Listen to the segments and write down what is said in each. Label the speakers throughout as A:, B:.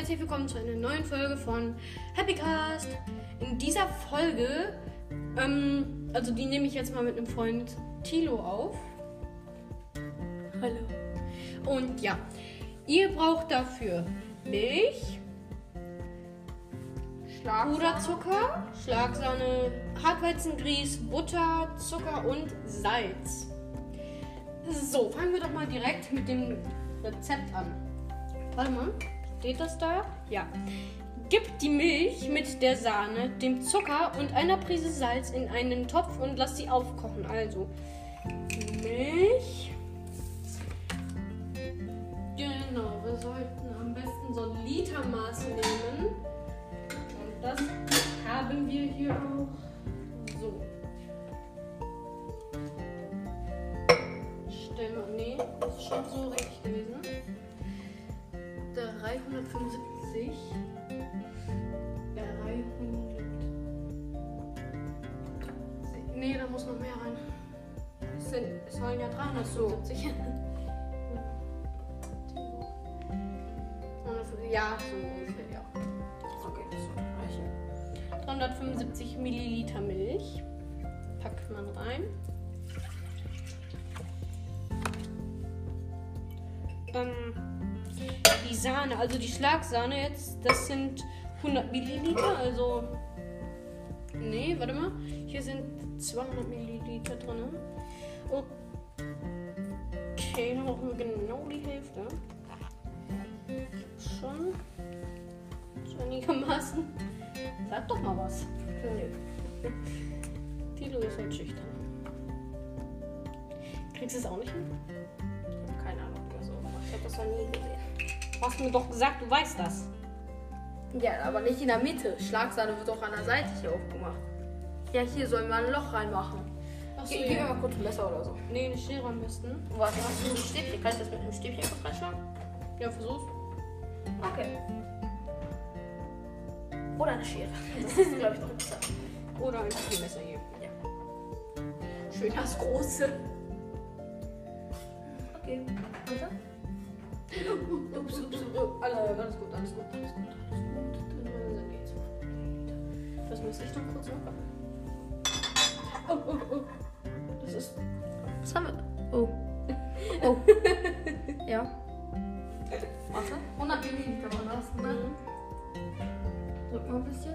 A: herzlich willkommen zu einer neuen Folge von Happycast. In dieser Folge, ähm, also die nehme ich jetzt mal mit einem Freund Tilo auf. Hallo. Und ja, ihr braucht dafür Milch, Puderzucker, Schlagsahne, Hartweizengrieß, Butter, Zucker und Salz. So, fangen wir doch mal direkt mit dem Rezept an. Warte mal, steht das da? Ja. Gib die Milch mit der Sahne, dem Zucker und einer Prise Salz in einen Topf und lass sie aufkochen. Also Milch. Genau, wir sollten am besten so ein Litermaß nehmen. Und das haben wir hier auch. 375. ja, so ungefähr, ja. Okay, das soll reichen. 375 Milliliter Milch. Packt man rein. Ähm, die Sahne, also die Schlagsahne jetzt, das sind 100 Milliliter, also. Nee, warte mal. Hier sind 200 Milliliter drin. Okay, dann brauchen wir genau die Hälfte. Schon. So einigermaßen. Sag doch mal was. Nö. Tilo ist halt schüchtern. Kriegst du es auch nicht hin?
B: Keine Ahnung, wer so macht. Ich habe das noch nie gesehen.
A: Du hast mir doch gesagt, du weißt das.
B: Ja, aber nicht in der Mitte. Schlagsahne wird auch an der Seite hier aufgemacht. Ja, hier soll man ein Loch reinmachen.
A: Achso,
B: Gib mir mal kurz ein Messer oder so.
A: Nee, eine Schere am besten.
B: Was? Hast du ein Stäbchen? Kann ich das mit einem Stäbchen reinschlagen?
A: Ja, versuch's.
B: Okay. Oder eine Schere. Das ist, glaube ich, noch besser.
A: Oder einfach ein Messer hier.
B: Schön das große. Okay. Warte.
A: Ups, ups, ups. Alles, alles gut, alles gut, alles gut, alles gut. Das muss ich noch kurz machen. Oh, oh, oh. Das ist.
B: Was haben wir? Oh. Oh. ja. Warte. 100 Milliliter war das, ne? Drück mal ein bisschen.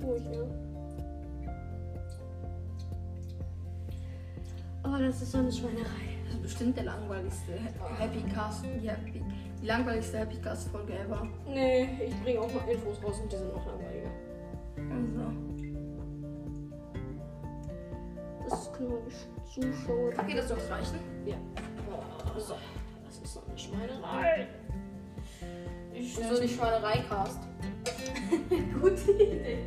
A: Tue ich, ja. Oh, das ist so eine Schweinerei.
B: Das ist bestimmt der langweiligste Happy Cast. Die, Happy, die langweiligste Happy Cast Folge ever.
A: Nee, ich bringe auch mal Infos raus und die sind noch langweiliger. Zuschauer.
B: Okay, das soll reichen.
A: Ja. So. Das ist so eine Schweinerei. Ich
B: So die Schweinerei Cast.
A: Gute Idee.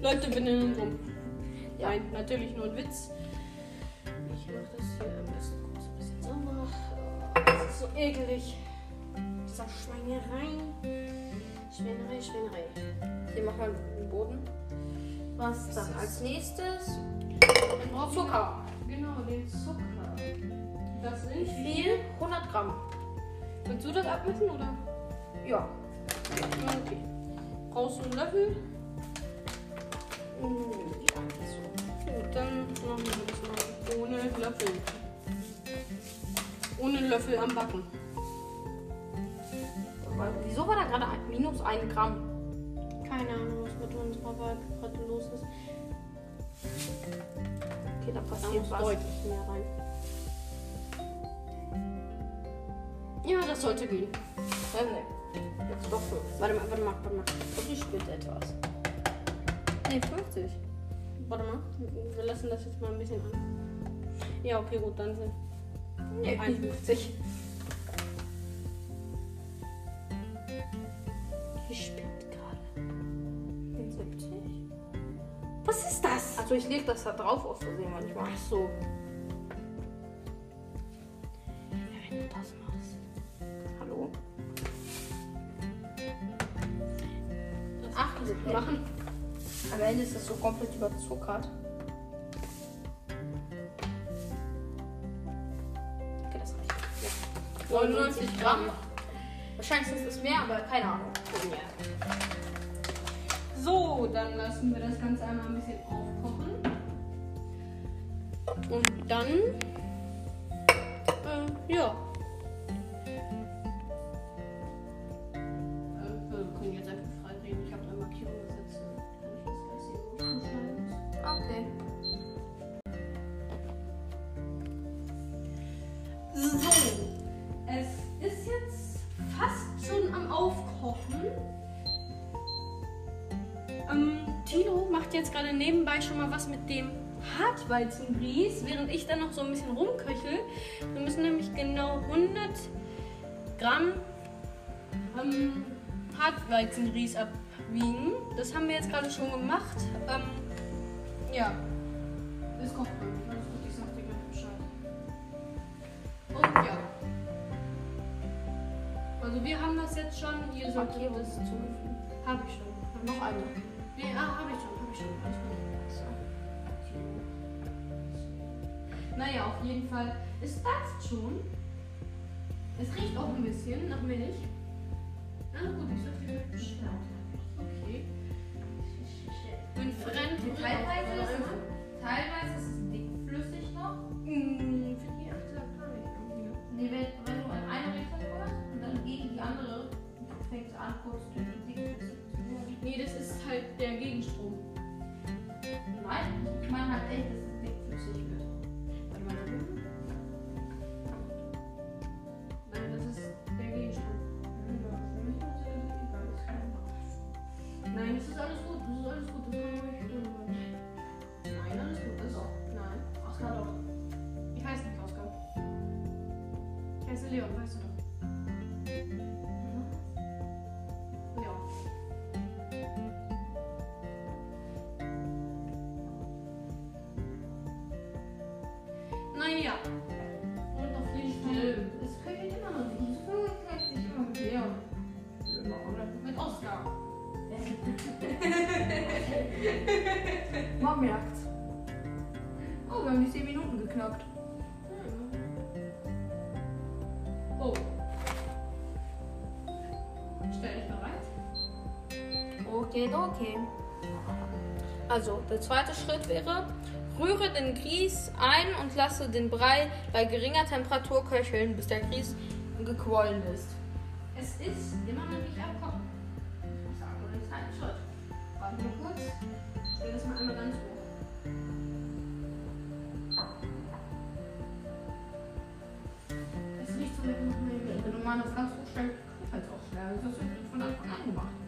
A: Leute, bin in rum. Nein, natürlich nur ein Witz. Ich mach das hier am besten kurz ein bisschen sauber. Oh, Das ist so ekelig. Dieser Schweinerei. Schweinerei, Schweinerei.
B: Hier machen wir den Boden. Was dann als nächstes?
A: Wir-
B: Zucker.
A: Genau, den Zucker. Das sind
B: viel? 100 Gramm.
A: Willst du das abmessen oder?
B: Ja.
A: Okay. Brauchst du einen Löffel?
B: Mm, ja, so.
A: Gut, dann machen wir das mal ohne Löffel. Ohne Löffel am Backen.
B: Aber Wieso war da gerade minus 1 Gramm?
A: Keine Ahnung, was mit unserer Waage gerade los ist.
B: Okay, da
A: Da
B: passiert
A: muss
B: was.
A: deutlich mehr rein. Ja, das sollte gehen.
B: Nee. Jetzt doch 5.
A: Warte mal, warte mal, warte mal.
B: Ich spürt etwas.
A: Nee, 50. Warte mal, wir lassen das jetzt mal ein bisschen an. Ja, okay, gut, dann sind
B: Nee,
A: 51.
B: Also ich leg das da drauf aus Versehen manchmal.
A: Ach so. Ja, wenn du das machst.
B: Hallo?
A: Das
B: 78.
A: machen.
B: Am Ende ist das so komplett überzuckert. Okay, das reicht. Ja.
A: 99 Gramm.
B: Wahrscheinlich ist es mehr, aber keine Ahnung.
A: So, dann lassen wir das Ganze einmal ein bisschen aufkochen. Und dann, äh, ja. Äh, wir können jetzt einfach frei reden. Ich habe eine Markierung gesetzt. Kann ich das gleich.
B: Okay.
A: So, es ist jetzt fast schon am Aufkochen. Ähm, Tino macht jetzt gerade nebenbei schon mal was mit dem Hartweizengrieß, während ich dann noch so ein bisschen rumköchel. Wir müssen nämlich genau 100 Gramm ähm, Hartweizengrieß abwiegen. Das haben wir jetzt gerade schon gemacht. Ähm, ja, nämlich. Alles gut, ich sag dir gleich Bescheid. Und ja. Also wir haben das jetzt schon. Hier sollte
B: Markierung
A: das
B: hinzugefügt.
A: Habe ich schon. Hab ich
B: Noch eine.
A: Nee, ah, habe ich schon, habe ich schon. Alles gut. Naja, auf jeden Fall. Es dampft schon. Es riecht auch ein bisschen nach Milch. Na gut, ich sag dir Bescheid. Okay. Bin fremd.
B: Teilweise ist es, teilweise ist es dickflüssig noch.
A: Hm, für die achte kann ich irgendwie.
B: Nee,
A: Man
B: merkt's. Oh, wir haben die 10 Minuten geknackt.
A: Oh. Stell dich bereit.
B: Okay, okay. Also, der zweite Schritt wäre, rühre den Grieß ein und lasse den Brei bei geringer Temperatur köcheln, bis der Grieß gequollen ist.
A: Es ist immer noch nicht am Kochen. Stell das mal einmal ganz hoch. Es riecht so.
B: Wenn mal eine Pflanze hochstellst, halt auch schnell. Das hast du von Anfang an gemacht.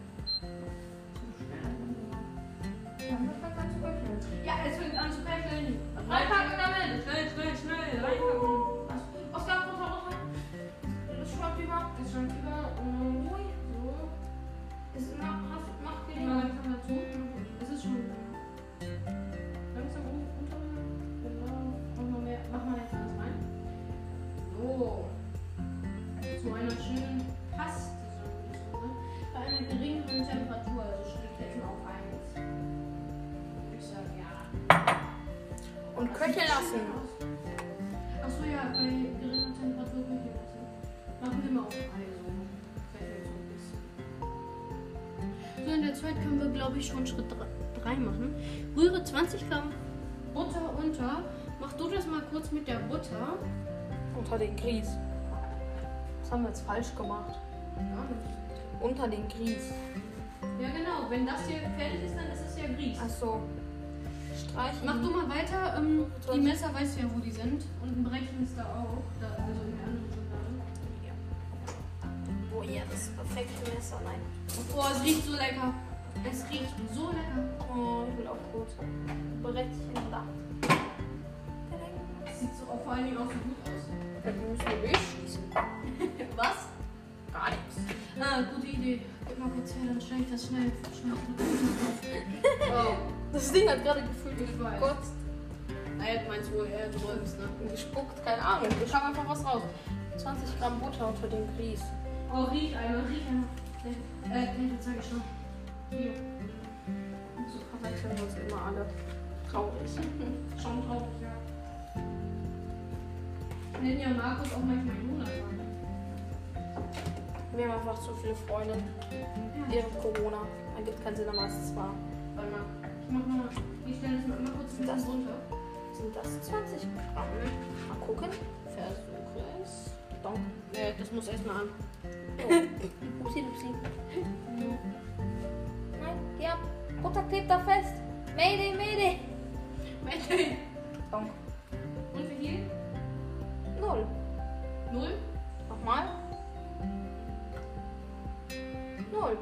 A: Ich, schon Schritt 3 machen. Rühre 20 Gramm Butter unter. Mach du das mal kurz mit der Butter.
B: Unter den Grieß. Das haben wir jetzt falsch gemacht.
A: Ja,
B: Unter den Grieß.
A: ja genau. Wenn das hier fertig ist, dann ist es ja Grieß.
B: Achso. Streichen.
A: Mach du mal weiter. Ähm, die Messer weißt du ja, wo die sind. Und ein Brechen ist da auch. Da, also in der anderen Schublade.
B: Oh ja, das perfekte Messer. Nein.
A: Oh, es riecht so lecker. Es riecht so lecker.
B: Oh, ich will auch gut. Brettchen da.
A: Sieht so vor allen Dingen auch so gut aus.
B: Wir müssen wir durchschießen.
A: Was?
B: Gar nichts.
A: Ah, gute Idee. Gib mal kurz her, dann schneide ich das schnell. schnell.
B: Oh. Das Ding hat gerade gefühlt gekotzt
A: Ah, er meinst wohl, er träumst, ne?
B: und gespuckt. Keine Ahnung. Wir schauen einfach was raus. 20 Gramm Butter unter den Grieß.
A: Oh, riech einmal, riech einmal. Äh, das sag ich schon. Hier.
B: So verwechseln wir uns immer alle. Traurig.
A: Schon traurig, ja. Nennen ja Markus auch manchmal Jonathan.
B: Wir haben einfach zu viele Freunde. Während Corona. Da gibt keinen Sinn, da meistens war.
A: Warte mal. Ich mach mal. Ich stelle das mal immer kurz ein
B: Das-
A: runter.
B: Sind das 20 Gramm? Mal gucken. Versuche es. Donk.
A: Nee, das muss erstmal an.
B: Oh. Upsi, upsi. Geh ab. Butter klebt da fest. Mayday, Mayday.
A: Mayday.
B: Donk.
A: Und wie viel?
B: Null.
A: Null?
B: Nochmal. Null.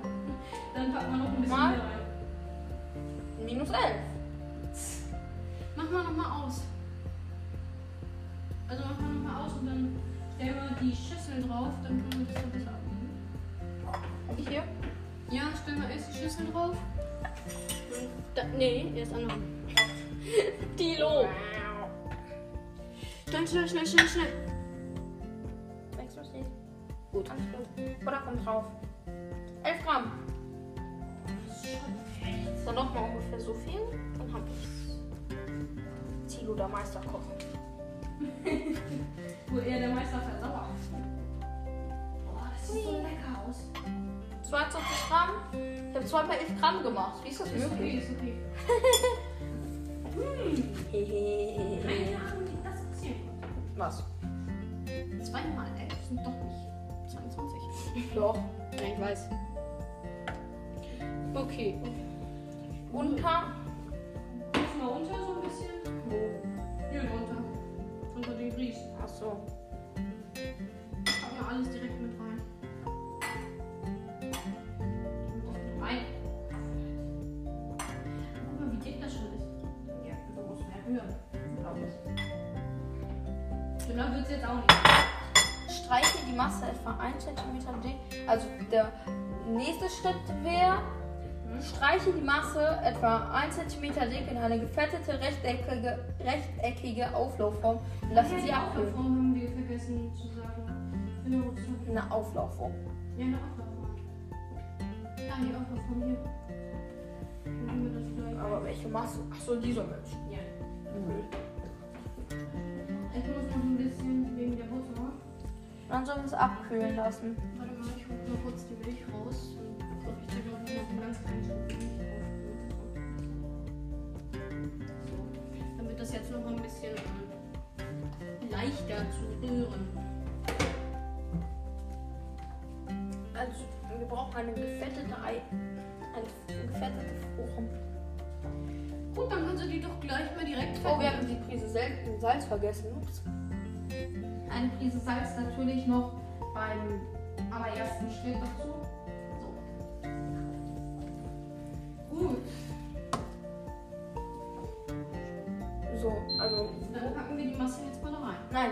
A: Dann packen wir noch ein bisschen
B: Mal.
A: mehr rein.
B: Minus 11.
A: Mach mal nochmal aus. Also mach mal nochmal aus und dann stellen wir die Schüssel drauf, dann können wir das so besser abnehmen.
B: Hier.
A: Ja, stellen wir erst die Schüssel drauf. Da, nee, erst andere. Dilo. Schnell, schnell, schnell, schnell, schnell.
B: Wächst was nicht.
A: Gut.
B: Alles gut. Butter kommt drauf. 11 Gramm. Dann nochmal ungefähr so viel. Dann hab ich's. Tilo, der Meisterkoch.
A: Wo er der Meister versauert. Boah, das sieht so lecker aus.
B: 22 Gramm. Ich habe zweimal 11 Gramm gemacht. Wie ist das
A: Ist okay,
B: möglich?
A: ist okay.
B: Hehehe.
A: Keine Ahnung, wie das passieren konnte.
B: Was?
A: Zweimal elf sind doch nicht 22.
B: Doch.
A: Ja, ich weiß. Okay.
B: Unter.
A: Muss mal unter so ein bisschen.
B: Wo?
A: Hier drunter. Unter den Grieß.
B: Achso.
A: Pack mal alles direkt mit. Rein.
B: 1 cm dick. Also der nächste Schritt wäre, streiche die Masse etwa 1 cm dick in eine gefettete rechteckige, rechteckige Auflaufform und lasse
A: ja,
B: sie abkühlen.
A: Auflaufform haben wir vergessen zu sagen.
B: Eine Auflaufform.
A: Ja, eine Auflaufform. Ja, die Auflaufform hier.
B: Aber welche Masse? Achso, dieser Mensch.
A: Ja. Ich muss noch ein bisschen wegen.
B: Dann sollen wir es abkühlen lassen.
A: Warte mal, ich hol mal kurz die Milch raus. Und ich da glaube ich noch einen ganz kleinen Schluck Milch drauf. So. Damit das jetzt noch mal ein bisschen ähm, leichter zu rühren.
B: Also, wir brauchen eine gefettete Ei. Eine gefettete Form.
A: Gut, dann kannst du die doch gleich mal direkt
B: Oh, wir haben die Prise Salz vergessen. Ups.
A: Eine Prise Salz natürlich noch beim allerersten Schritt dazu. So. Gut,
B: So, also.
A: dann packen wir die Masse jetzt mal da rein.
B: Nein,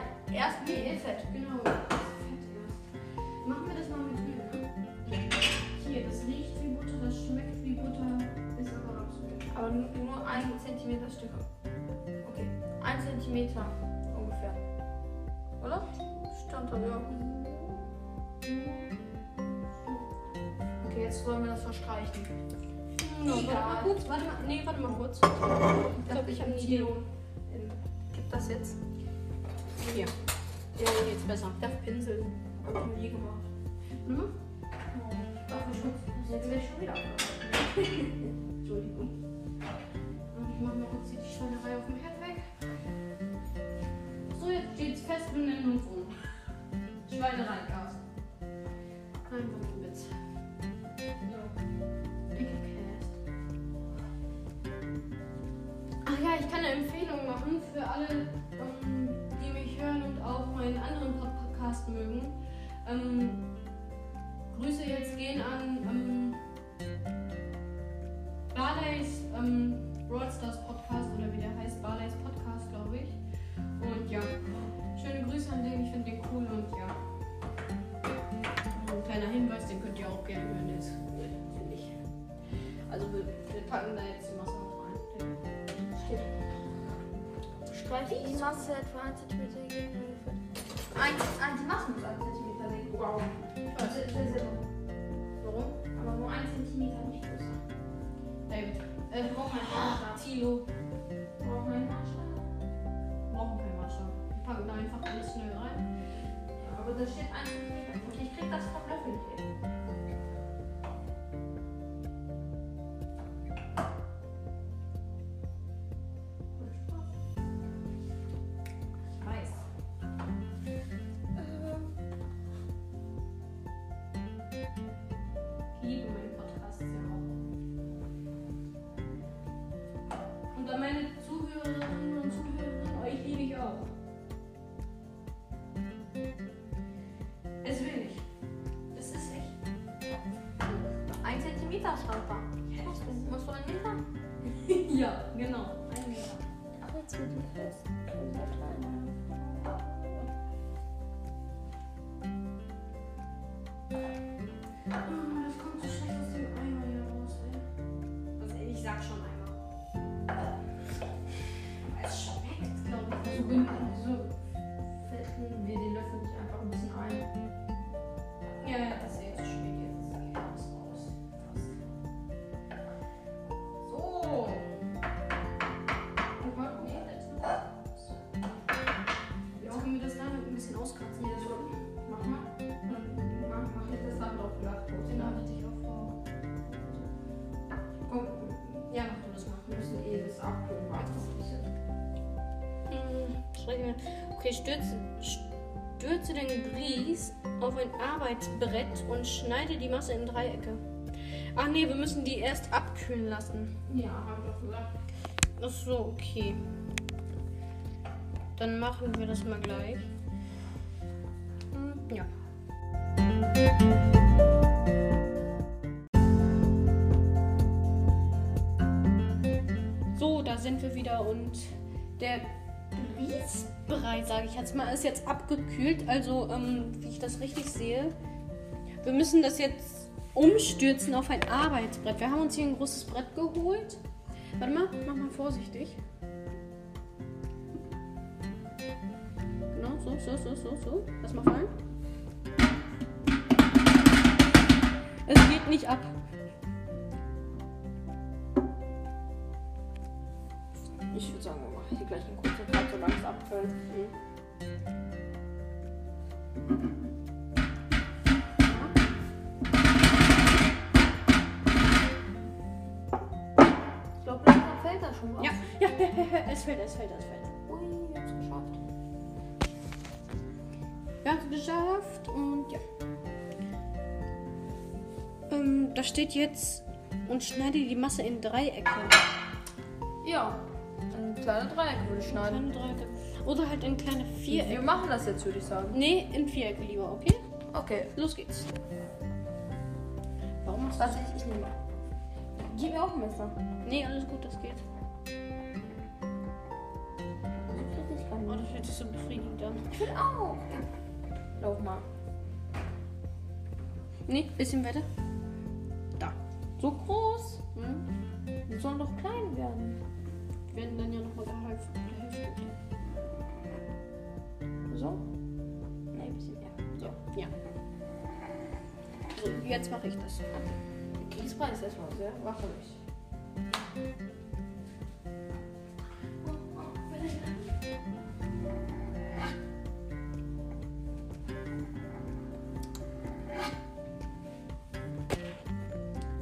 A: warte mal kurz, warte mal, nee, warte mal kurz. Ich glaube, ich habe eine Idee.
B: Gib das jetzt.
A: Hier. Ja, jetzt besser.
B: Der Pinsel. Hab ich nie gemacht.
A: Mhm. Datenschutz.
B: Jetzt werde ich schon wieder
A: Entschuldigung. Ich mache mal kurz die Schweinerei auf dem Herd weg. So, jetzt steht's fest, wir nennen uns um. Schweinerei, Ein, ein, die Masse
B: muss 1 cm dick. Wow. Gut.
A: Warum?
B: Aber nur 1 cm, nicht größer.
A: David.
B: Äh, wir brauchen einen Maßstab.
A: Tilo.
B: Wir brauchen einen Maßstab.
A: Brauchen keinen Maßstab. Wir packen da einfach alles schnell rein.
B: Ja.
A: Aber da steht 1 cm. Und ich krieg das vom Löffel nicht 1 cm Schranker. Was denn? Musst du einen Meter?
C: ja, genau. Ein Meter.
B: Ach, jetzt wird die fest.
A: Mir. Okay, stürze, stürze den Grieß auf ein Arbeitsbrett und schneide die Masse in Dreiecke. Ach nee, wir müssen die erst abkühlen lassen.
C: Ja, hab ich doch gesagt.
A: Ach so, okay. Dann machen wir das mal gleich. Hm, ja. So, da sind wir wieder und der Grießbrei, sage ich jetzt mal, ist jetzt abgekühlt. Also, ähm, wie ich das richtig sehe. Wir müssen das jetzt umstürzen auf ein Arbeitsbrett. Wir haben uns hier ein großes Brett geholt. Warte mal, mach mal vorsichtig. Genau, so, so, so, so, so. Lass mal fallen. Es geht nicht ab. Ich würde sagen, wir machen hier gleich einen kurzen solange es abfällt. Mhm.
B: Ich glaube, langsam fällt das schon was.
A: Ja, ja, ja, ja, es fällt, es fällt, es fällt.
B: Ui, wir haben es geschafft.
A: Wir haben es geschafft und ja. Ähm, da steht jetzt und schneide die Masse in Dreiecke.
B: Ja, ein kleiner Dreieck würde ich schneiden.
A: Kleine Dreiecke. Oder halt in kleine
B: Wir
A: Vierecke.
B: machen das jetzt, würde ich sagen.
A: Nee, in Vierecke lieber, okay?
B: Okay.
A: Los geht's. Warum machst du
B: Warte, ich, ich nehme. Gib mir auch ein Messer.
A: Nee, alles gut, das geht. Oh, das hört sich so befriedigend an.
B: Ich will auch. Lauf mal.
A: Nee, bisschen weiter. Da. So groß. Hm?
B: Die sollen doch klein werden.
A: Werden dann ja nochmal gehälftet.
B: So? Nee, ein bisschen mehr.
A: So, ja. So, jetzt mache ich das.
B: Grießbrei ist erstmal sehr wackelig.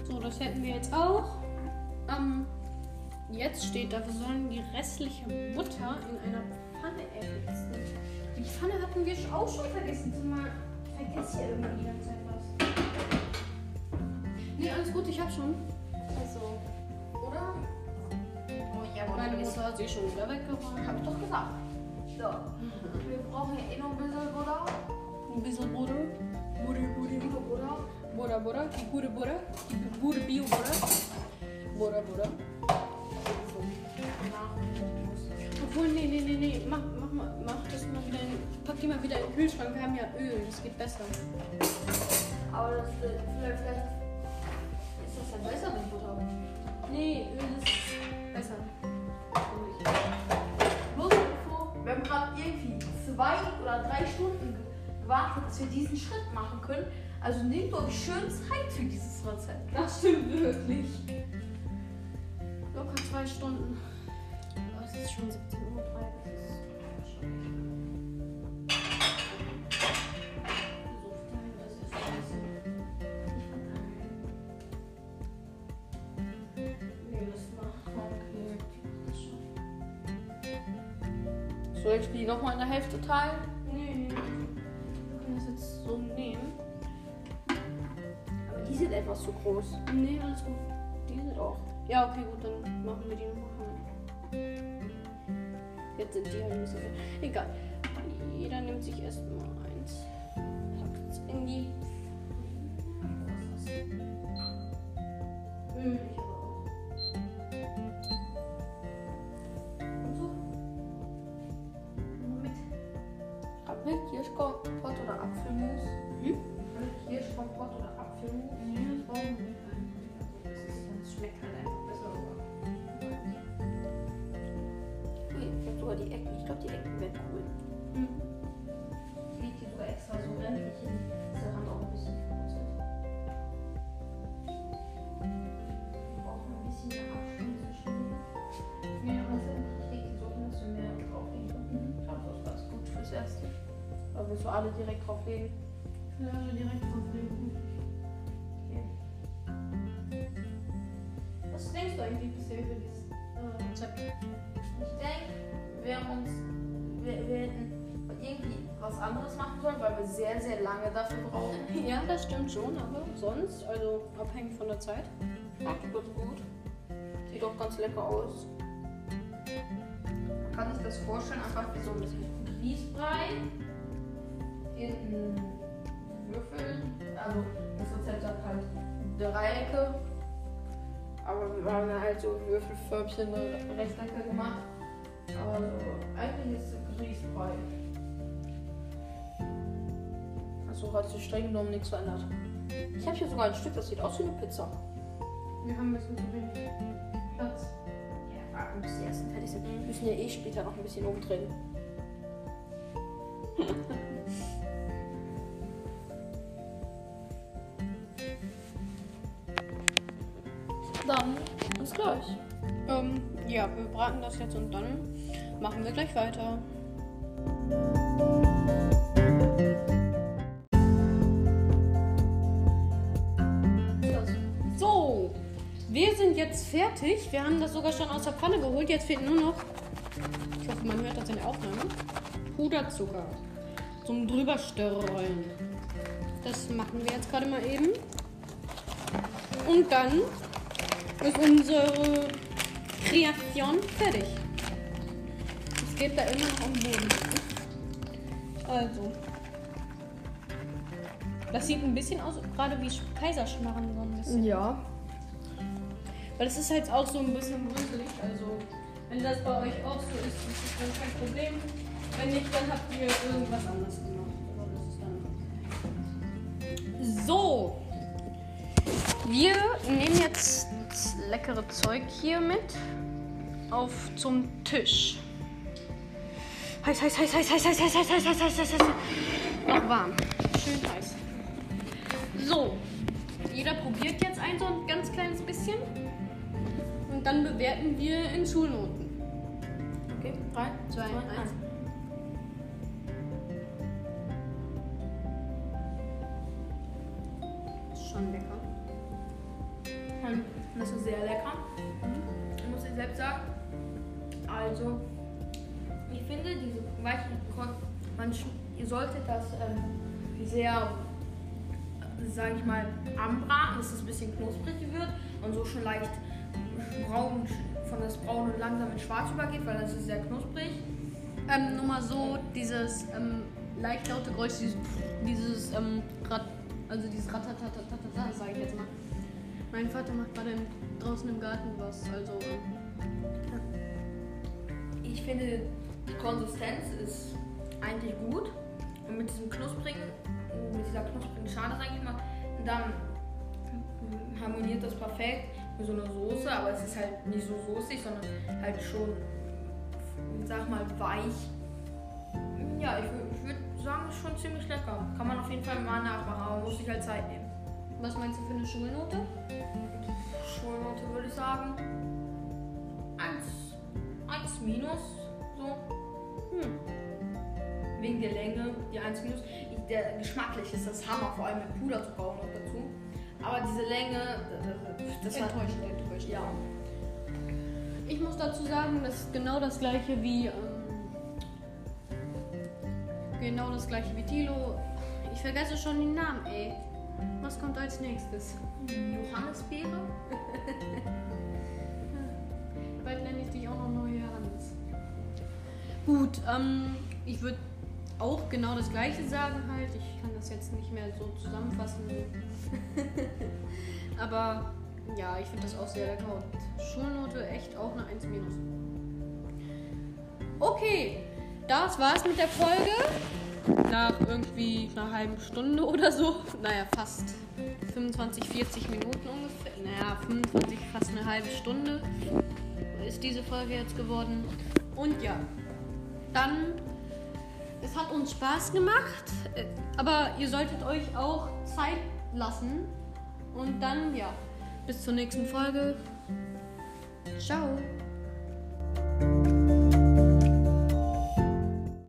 A: So, das hätten wir jetzt auch. Ähm, jetzt steht da, wir sollen die restliche Butter in einer Pfanne erhitzen. Die Pfanne hatten wir auch schon vergessen. Sag mal, vergesst ihr irgendwie die ganze Zeit was? Nee, alles gut, ich hab schon. Also, oder?
B: Oh, ja,
A: Meine Mutter hat sie schon wieder weggeräumt.
B: Hab ich doch gesagt. So. Wir brauchen ja eh noch ein bisschen Butter.
A: Ein bisschen Butter. Butter, Butter,
B: Butter.
A: Butter, Butter. Die gute Butter. Die gute Bio-Butter. Butter, Butter. Obwohl, nee, nee, nee, nee. Mach, mach, mal, mach das mal wieder in, Pack die mal wieder in den Kühlschrank. Wir haben ja Öl. Das geht besser.
B: Aber das, äh, vielleicht, vielleicht ist das ja besser mit Butter.
A: Nee, Öl ist besser.
B: Bloß bevor, wir haben gerade irgendwie zwei oder drei Stunden gewartet, dass wir diesen Schritt machen können. Also nehmt euch schön Zeit für dieses Rezept.
A: Das stimmt wirklich. Locker zwei Stunden. Es ist schon 17.30 Uhr.
B: Soll ich die nochmal in der Hälfte teilen?
A: Nee, nee. Wir können das jetzt so nehmen.
B: Aber die sind etwas zu groß.
A: Nee, alles gut.
B: Die sind auch.
A: Ja, okay, gut, dann machen wir die nochmal. Jetzt sind die halt ein bisschen. Egal.
B: Alle direkt drauflegen?
A: Ja, direkt drauflegen.
B: Okay.
A: Was denkst du eigentlich bisher über dieses äh, Rezept?
B: Ich denke, wir haben uns. Wir, wir hätten irgendwie was anderes machen sollen, weil wir sehr, sehr lange dafür brauchen.
A: Ja, das stimmt schon, aber sonst, also abhängig von der Zeit.
B: Macht ganz gut. Sieht auch ganz lecker aus. Man kann sich das vorstellen, einfach wie so ein Grießbrei in einen Würfel. Also das Rezept hat halt Dreiecke. Aber wir haben halt so Würfelförmchen, oder Rechtecke gemacht. Aber so, eigentlich ist es Grießbrei. Also hat sich streng genommen nichts verändert. Ich habe hier sogar ein Stück, das sieht aus wie eine Pizza.
A: Wir haben ein bisschen zu wenig Platz.
B: Ja, warten, bis die ersten fertig sind. Wir müssen ja eh später noch ein bisschen umdrehen.
A: Das jetzt und dann machen wir gleich weiter. So, wir sind jetzt fertig. Wir haben das sogar schon aus der Pfanne geholt. Jetzt fehlt nur noch, ich hoffe, man hört das in der Aufnahme, Puderzucker zum drüberstreuen. Das machen wir jetzt gerade mal eben. Und dann ist unsere Kreation fertig. Es geht da immer noch am Boden. Also. Das sieht ein bisschen aus, gerade wie Kaiserschmarren so ein bisschen.
B: Ja.
A: Weil es ist halt auch so ein bisschen bröselig. Also, wenn das bei euch auch so ist, ist das dann kein Problem. Wenn nicht, dann habt ihr irgendwas anderes gemacht. Aber das ist dann so. Wir nehmen jetzt leckere Zeug hier mit auf zum Tisch. Heiß, heiß, heiß, heiß, heiß, heiß, heiß, heiß, heiß, heiß, heiß, heiß, heiß. Noch warm. Schön heiß. So. Jeder probiert jetzt ein so ein ganz kleines bisschen. Und dann bewerten wir in Schulnoten.
B: Okay, 3, 2, 1.
A: Ist schon lecker.
B: Das ist sehr lecker. Ich muss ich selbst sagen. Also, ich finde diese weichen man ihr solltet das ähm, sehr, sage ich mal, anbraten, dass es ein bisschen knusprig wird und so schon leicht braun von das Braun und langsam in Schwarz übergeht, weil das ist sehr knusprig.
A: Ähm, nur mal so, dieses ähm, leicht laute Geräusch, dieses, dieses ähm, Rat, also dieses Ratatatatata, sag ich jetzt mal. Mein Vater macht gerade draußen im Garten was, also ähm,
B: Ich finde, die Konsistenz ist eigentlich gut. Und mit diesem knusprigen, mit dieser knusprigen Schale, sag ich mal, dann harmoniert das perfekt mit so einer Soße, aber es ist halt nicht so soßig, sondern halt schon, sag mal, weich. Ja, ich, ich würde sagen, schon ziemlich lecker. Kann man auf jeden Fall mal nachmachen, aber muss sich halt Zeit nehmen.
A: Was meinst du für eine Schulnote?
B: Schulnote würde ich sagen 1, 1 minus, so.
A: Hm.
B: Wegen der Länge, die 1 minus. Der geschmacklich ist das Hammer, vor allem mit Puderzucker auch noch dazu. Aber diese Länge, das, das hat.
A: Enttäuschend, enttäuschend.
B: Ja.
A: Ich muss dazu sagen, das ist genau das gleiche wie ähm, genau das gleiche wie Tilo. Ich vergesse schon den Namen, ey. Was kommt als nächstes?
D: Johannisbeere?
A: Bald nenne ich dich auch noch neue Hans. Gut, ähm, ich würde auch genau das gleiche sagen halt. Ich kann das jetzt nicht mehr so zusammenfassen. Aber ja, ich finde das auch sehr lecker und Schulnote echt auch eine 1 minus. Okay, das war's mit der Folge. Nach irgendwie einer halben Stunde oder so. Naja, fast 25, 40 Minuten ungefähr. Naja, 25, fast eine halbe Stunde ist diese Folge jetzt geworden. Und ja, dann, es hat uns Spaß gemacht, äh, aber ihr solltet euch auch Zeit lassen. Und dann, ja, bis zur nächsten Folge. Ciao.